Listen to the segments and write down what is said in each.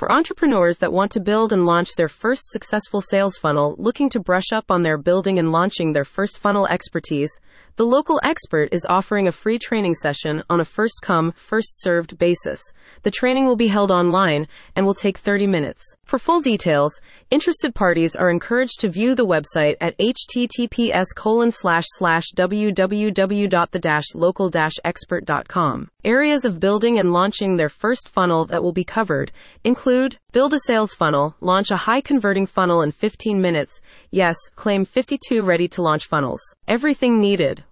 For entrepreneurs that want to build and launch their first successful sales funnel, looking to brush up on their building and launching their first funnel expertise, the local expert is offering a free training session on a first come, first served basis. The training will be held online and will take 30 minutes. For full details, interested parties are encouraged to view the website at https colon slash slash www.the-local expert.com. Areas of building and launching their first funnel that will be covered include build a sales funnel, launch a high converting funnel in 15 minutes. Yes, claim 52 ready to launch funnels. Everything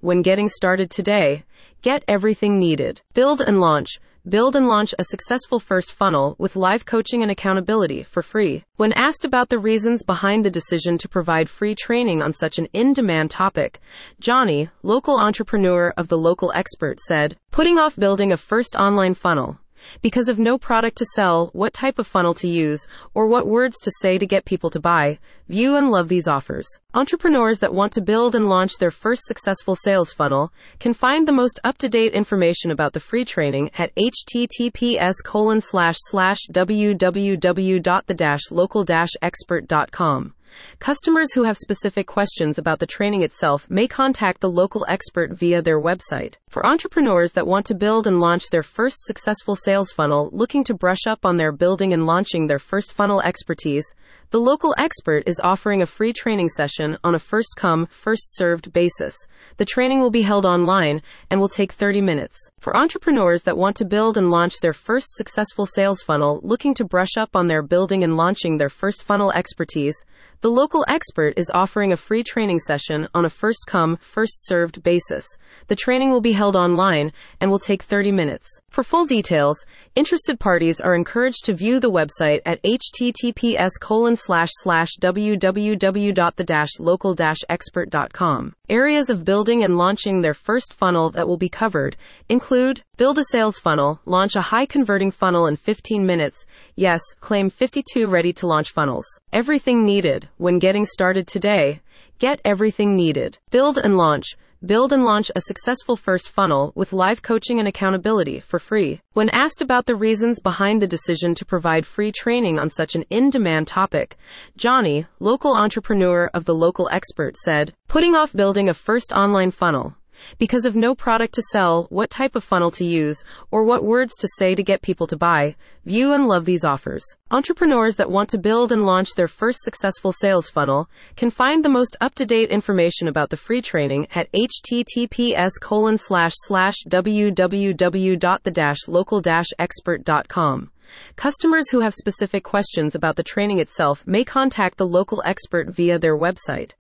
when getting started today. Get everything needed. Build and launch. Build and launch a successful first funnel with live coaching and accountability for free. When asked about the reasons behind the decision to provide free training on such an in demand topic, Jonny, local entrepreneur of the local expert, said, Putting off building a first online funnel because of no product to sell, what type of funnel to use, or what words to say to get people to buy, view and love these offers. Entrepreneurs that want to build and launch their first successful sales funnel can find the most up-to-date information about the free training at https colon slash slash www.the-local-expert.com. Customers who have specific questions about the training itself may contact the local expert via their website. For entrepreneurs that want to build and launch their first successful sales funnel, looking to brush up on their building and launching their first funnel expertise, the local expert is offering a free training session on a first come, first served basis. The training will be held online and will take 30 minutes. For entrepreneurs that want to build and launch their first successful sales funnel, looking to brush up on their building and launching their first funnel expertise, the local expert is offering a free training session on a first come, first served basis. The training will be held online and will take 30 minutes. For full details, interested parties are encouraged to view the website at https colon slash slash www.the-local expert.com. Areas of building and launching their first funnel that will be covered include build a sales funnel, launch a high converting funnel in 15 minutes. Yes, claim 52 ready to launch funnels. Everything needed when getting started today. Get everything needed. Build and launch. Build and launch a successful first funnel with live coaching and accountability for free. When asked about the reasons behind the decision to provide free training on such an in demand topic, Jonny, local entrepreneur of the local expert, said, Putting off building a first online funnel because of no product to sell, what type of funnel to use, or what words to say to get people to buy, view and love these offers. Entrepreneurs that want to build and launch their first successful sales funnel can find the most up-to-date information about the free training at https colon slash slash www.the-local-expert.com. Customers who have specific questions about the training itself may contact the local expert via their website.